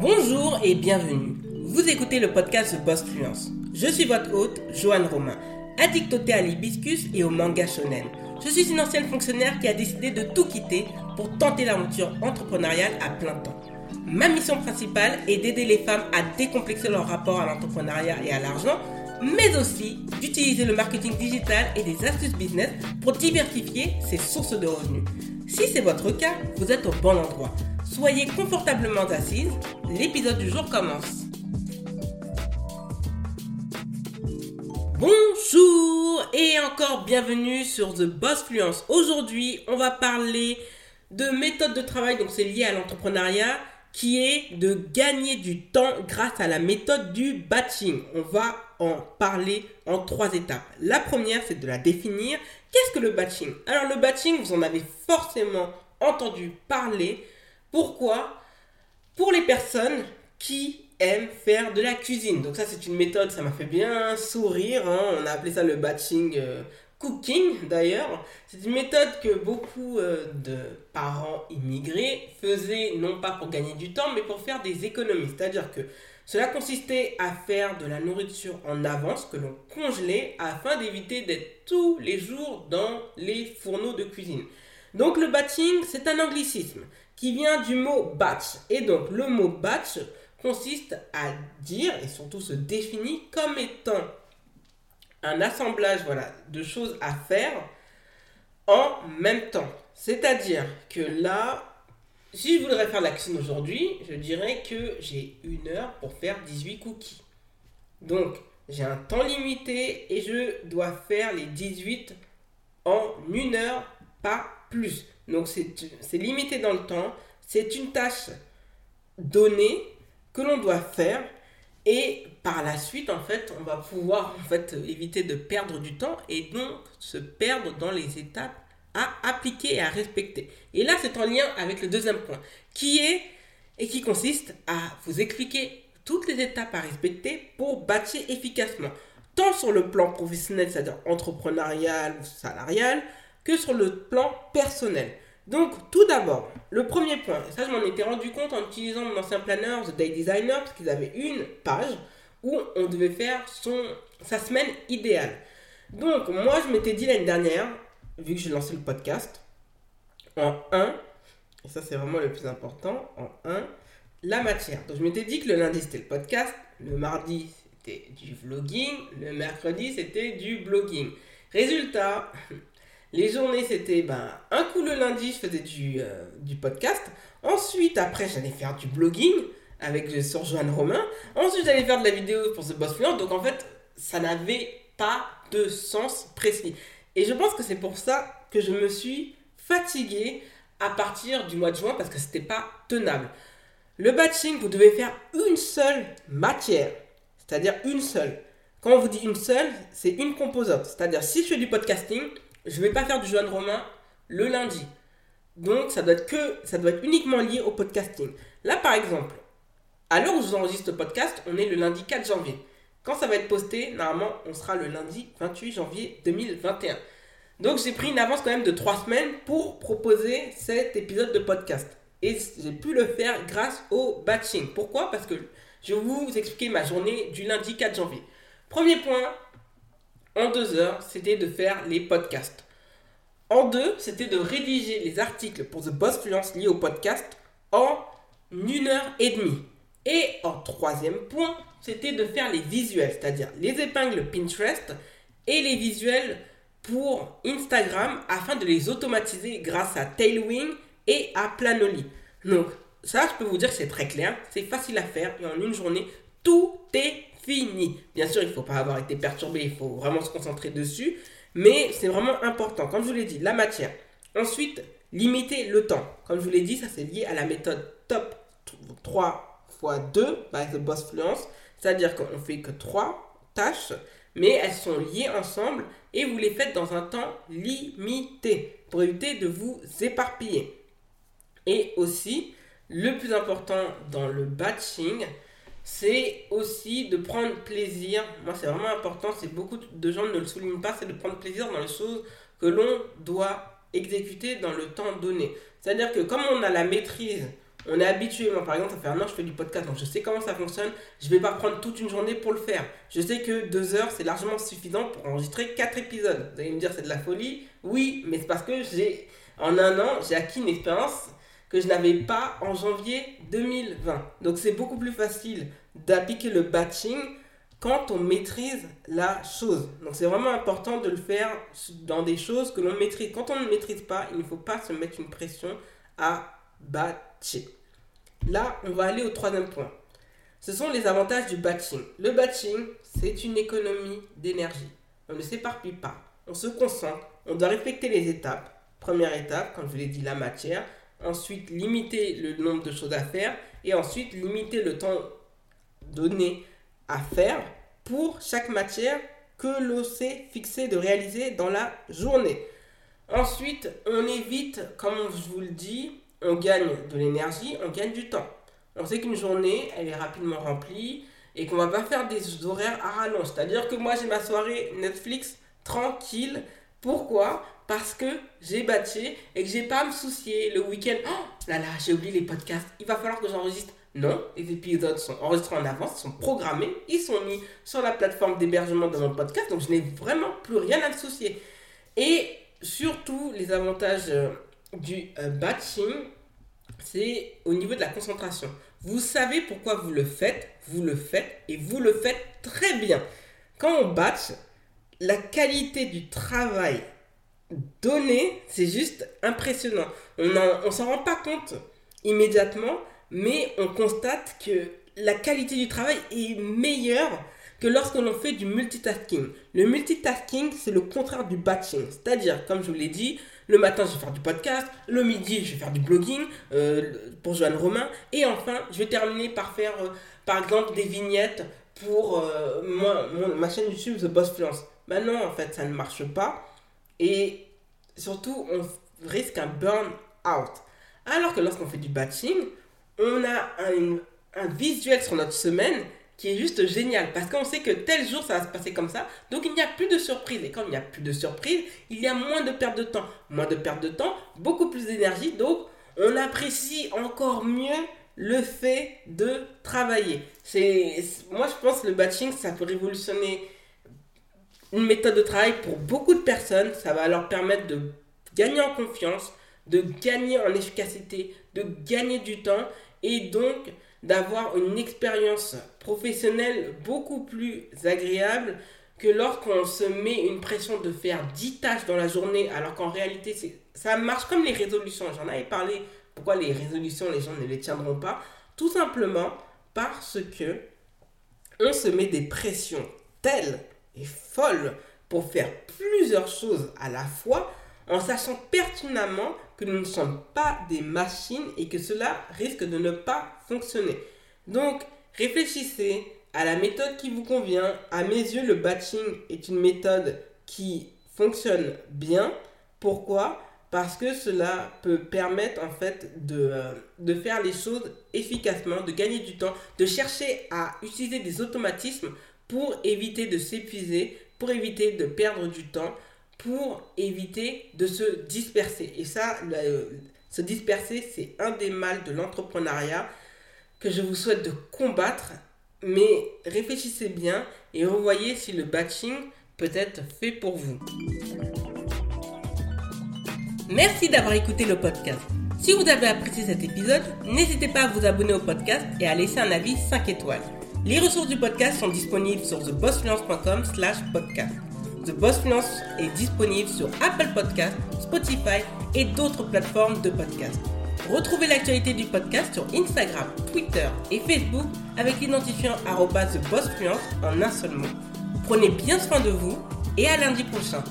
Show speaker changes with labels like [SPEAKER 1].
[SPEAKER 1] Bonjour et bienvenue. Vous écoutez le podcast The Boss Fluence. Je suis votre hôte, Joanne Romain, addict au thé à l'hibiscus et au manga shonen. Je suis une ancienne fonctionnaire qui a décidé de tout quitter pour tenter l'aventure entrepreneuriale à plein temps. Ma mission principale est d'aider les femmes à décomplexer leur rapport à l'entrepreneuriat et à l'argent, mais aussi d'utiliser le marketing digital et des astuces business pour diversifier ses sources de revenus. Si c'est votre cas, vous êtes au bon endroit. Soyez confortablement assise, l'épisode du jour commence. Bonjour et encore bienvenue sur The Boss Fluence. Aujourd'hui, on va parler de méthode de travail, donc c'est lié à l'entrepreneuriat, qui est de gagner du temps grâce à la méthode du batching. On va en parler en trois étapes. La première, c'est de la définir. Qu'est-ce que le batching? Alors le batching, vous en avez forcément entendu parler. Pourquoi? Pour les personnes qui aiment faire de la cuisine. Donc ça, c'est une méthode, ça m'a fait bien sourire. Hein. On a appelé ça le batching euh, cooking d'ailleurs. C'est une méthode que beaucoup euh, de parents immigrés faisaient non pas pour gagner du temps, mais pour faire des économies. C'est-à-dire que cela consistait à faire de la nourriture en avance que l'on congelait afin d'éviter d'être tous les jours dans les fourneaux de cuisine. Donc le batching, c'est un anglicisme qui vient du mot batch. Et donc le mot batch consiste à dire et surtout se définit comme étant un assemblage voilà, de choses à faire en même temps. C'est-à-dire que là, si je voudrais faire la cuisine aujourd'hui, je dirais que j'ai une heure pour faire 18 cookies. Donc, j'ai un temps limité et je dois faire les 18 en une heure, pas plus. Donc, c'est limité dans le temps. C'est une tâche donnée que l'on doit faire et par la suite, en fait, on va pouvoir en fait éviter de perdre du temps et donc se perdre dans les étapes à appliquer et à respecter. Et là, c'est en lien avec le deuxième point, qui est et qui consiste à vous expliquer toutes les étapes à respecter pour bâtir efficacement, tant sur le plan professionnel, c'est-à-dire entrepreneurial ou salarial, que sur le plan personnel. Donc, tout d'abord, le premier point, ça je m'en étais rendu compte en utilisant mon ancien planner, The Day Designer, parce qu'ils avaient une page où on devait faire son, sa semaine idéale. Donc, moi je m'étais dit l'année dernière, vu que j'ai lancé le podcast, en 1, et ça c'est vraiment le plus important, en 1, la matière. Donc, je m'étais dit que le lundi c'était le podcast, le mardi c'était du vlogging, le mercredi c'était du blogging. Résultat, les journées, c'était ben, un coup le lundi, je faisais du, euh, du podcast. Ensuite, après, j'allais faire du blogging avec euh, sur Joanne Romain. Ensuite, j'allais faire de la vidéo pour ce boss fluent. Donc, en fait, ça n'avait pas de sens précis. Et je pense que c'est pour ça que je me suis fatigué à partir du mois de juin parce que c'était pas tenable. Le batching, vous devez faire une seule matière, c'est-à-dire une seule. Quand on vous dit une seule, c'est une composante. C'est-à-dire si je fais du podcasting, je ne vais pas faire du Joanne Romain le lundi. Donc ça doit être ça doit être uniquement lié au podcasting. Là par exemple, à l'heure où je vous enregistre le podcast, on est le lundi 4 janvier. Quand ça va être posté, normalement, on sera le lundi 28 janvier 2021. Donc j'ai pris une avance quand même de 3 semaines pour proposer cet épisode de podcast. Et j'ai pu le faire grâce au batching. Pourquoi? Parce que je vais vous expliquer ma journée du lundi 4 janvier. Premier point, en deux heures, c'était de faire les podcasts. En deux, c'était de rédiger les articles pour The Boss Fluence liés au podcast en une heure et demie. Et en troisième point, c'était de faire les visuels, c'est-à-dire les épingles Pinterest et les visuels pour Instagram afin de les automatiser grâce à Tailwind et à Planoly. Donc ça, je peux vous dire que c'est très clair, c'est facile à faire et en une journée, tout est fini. Bien sûr, il ne faut pas avoir été perturbé, il faut vraiment se concentrer dessus, mais c'est vraiment important. Comme je vous l'ai dit, la matière. Ensuite, limiter le temps. Comme je vous l'ai dit, ça c'est lié à la méthode top 3 x 2 by the boss fluence. C'est-à-dire qu'on fait que 3 tâches, mais elles sont liées ensemble et vous les faites dans un temps limité pour éviter de vous éparpiller. Et aussi, le plus important dans le batching, c'est aussi de prendre plaisir. Moi, c'est vraiment important. C'est beaucoup de gens ne le soulignent pas. C'est de prendre plaisir dans les choses que l'on doit exécuter dans le temps donné. C'est-à-dire que comme on a la maîtrise On est habitué, moi par exemple, ça fait un an je fais du podcast, donc je sais comment ça fonctionne. Je vais pas prendre toute une journée pour le faire. Je sais que deux heures, c'est largement suffisant pour enregistrer quatre épisodes. Vous allez me dire, c'est de la folie. Oui, mais c'est parce que j'ai, en un an, j'ai acquis une expérience que je n'avais pas en janvier 2020. Donc c'est beaucoup plus facile d'appliquer le batching quand on maîtrise la chose. Donc c'est vraiment important de le faire dans des choses que l'on maîtrise. Quand on ne maîtrise pas, il ne faut pas se mettre une pression à batcher. Là, on va aller au troisième point. Ce sont les avantages du batching. Le batching, c'est une économie d'énergie. On ne s'éparpille pas. On se concentre. On doit respecter les étapes. Première étape, comme je l'ai dit, la matière. Ensuite, limiter le nombre de choses à faire. Et ensuite, limiter le temps donné à faire pour chaque matière que l'on s'est fixé de réaliser dans la journée. Ensuite, on évite, comme je vous le dis, on gagne de l'énergie, on gagne du temps. On sait qu'une journée, elle est rapidement remplie et qu'on va pas faire des horaires à rallonge. C'est-à-dire que moi, j'ai ma soirée Netflix tranquille. Pourquoi? Parce que j'ai batché et que j'ai pas à me soucier le week-end. Oh là là, j'ai oublié les podcasts. Il va falloir que j'enregistre. Non, les épisodes sont enregistrés en avance, sont programmés, ils sont mis sur la plateforme d'hébergement de mon podcast, donc je n'ai vraiment plus rien à me soucier. Et surtout, les avantages euh, du euh, batching, c'est au niveau de la concentration. Vous savez pourquoi vous le faites, vous le faites et vous le faites très bien. Quand on batch, la qualité du travail donné, c'est juste impressionnant. On ne s'en rend pas compte immédiatement, mais on constate que la qualité du travail est meilleure que lorsque l'on fait du multitasking. Le multitasking, c'est le contraire du batching. C'est-à-dire, comme je vous l'ai dit, le matin, je vais faire du podcast. Le midi, je vais faire du blogging euh, pour Joanne Romain. Et enfin, je vais terminer par faire, euh, par exemple, des vignettes pour euh, ma chaîne YouTube The Boss Fluence. Maintenant, en fait, ça ne marche pas. Et surtout, on risque un burn-out. Alors que lorsqu'on fait du batching, on a un, un visuel sur notre semaine qui est juste génial parce qu'on sait que tel jour ça va se passer comme ça. Donc il n'y a plus de surprise. Et quand il n'y a plus de surprise, il y a moins de perte de temps. Moins de perte de temps, beaucoup plus d'énergie. Donc on apprécie encore mieux le fait de travailler. C'est moi je pense que le batching ça peut révolutionner une méthode de travail pour beaucoup de personnes, ça va leur permettre de gagner en confiance, de gagner en efficacité, de gagner du temps et donc d'avoir une expérience professionnelle beaucoup plus agréable que lorsqu'on se met une pression de faire 10 tâches dans la journée alors qu'en réalité ça marche comme les résolutions. J'en avais parlé pourquoi les résolutions les gens ne les tiendront pas? Tout simplement parce que on se met des pressions telles et folles pour faire plusieurs choses à la fois en sachant pertinemment que nous ne sommes pas des machines et que cela risque de ne pas fonctionner. Donc, réfléchissez à la méthode qui vous convient. À mes yeux, le batching est une méthode qui fonctionne bien. Pourquoi? Parce que cela peut permettre en fait de, euh, de faire les choses efficacement, de gagner du temps, de chercher à utiliser des automatismes pour éviter de s'épuiser, pour éviter de perdre du temps, pour éviter de se disperser. Et ça, se disperser, c'est un des mâles de l'entrepreneuriat que je vous souhaite de combattre. Mais réfléchissez bien et revoyez si le batching peut être fait pour vous. Merci d'avoir écouté le podcast. Si vous avez apprécié cet épisode, n'hésitez pas à vous abonner au podcast et à laisser un avis 5 étoiles. Les ressources du podcast sont disponibles sur thebossfluence.com slash podcast. The Boss est disponible sur Apple Podcasts, Spotify et d'autres plateformes de podcast. Retrouvez l'actualité du podcast sur Instagram, Twitter et Facebook avec l'identifiant TheBossFluence en un seul mot. Prenez bien soin de vous et à lundi prochain.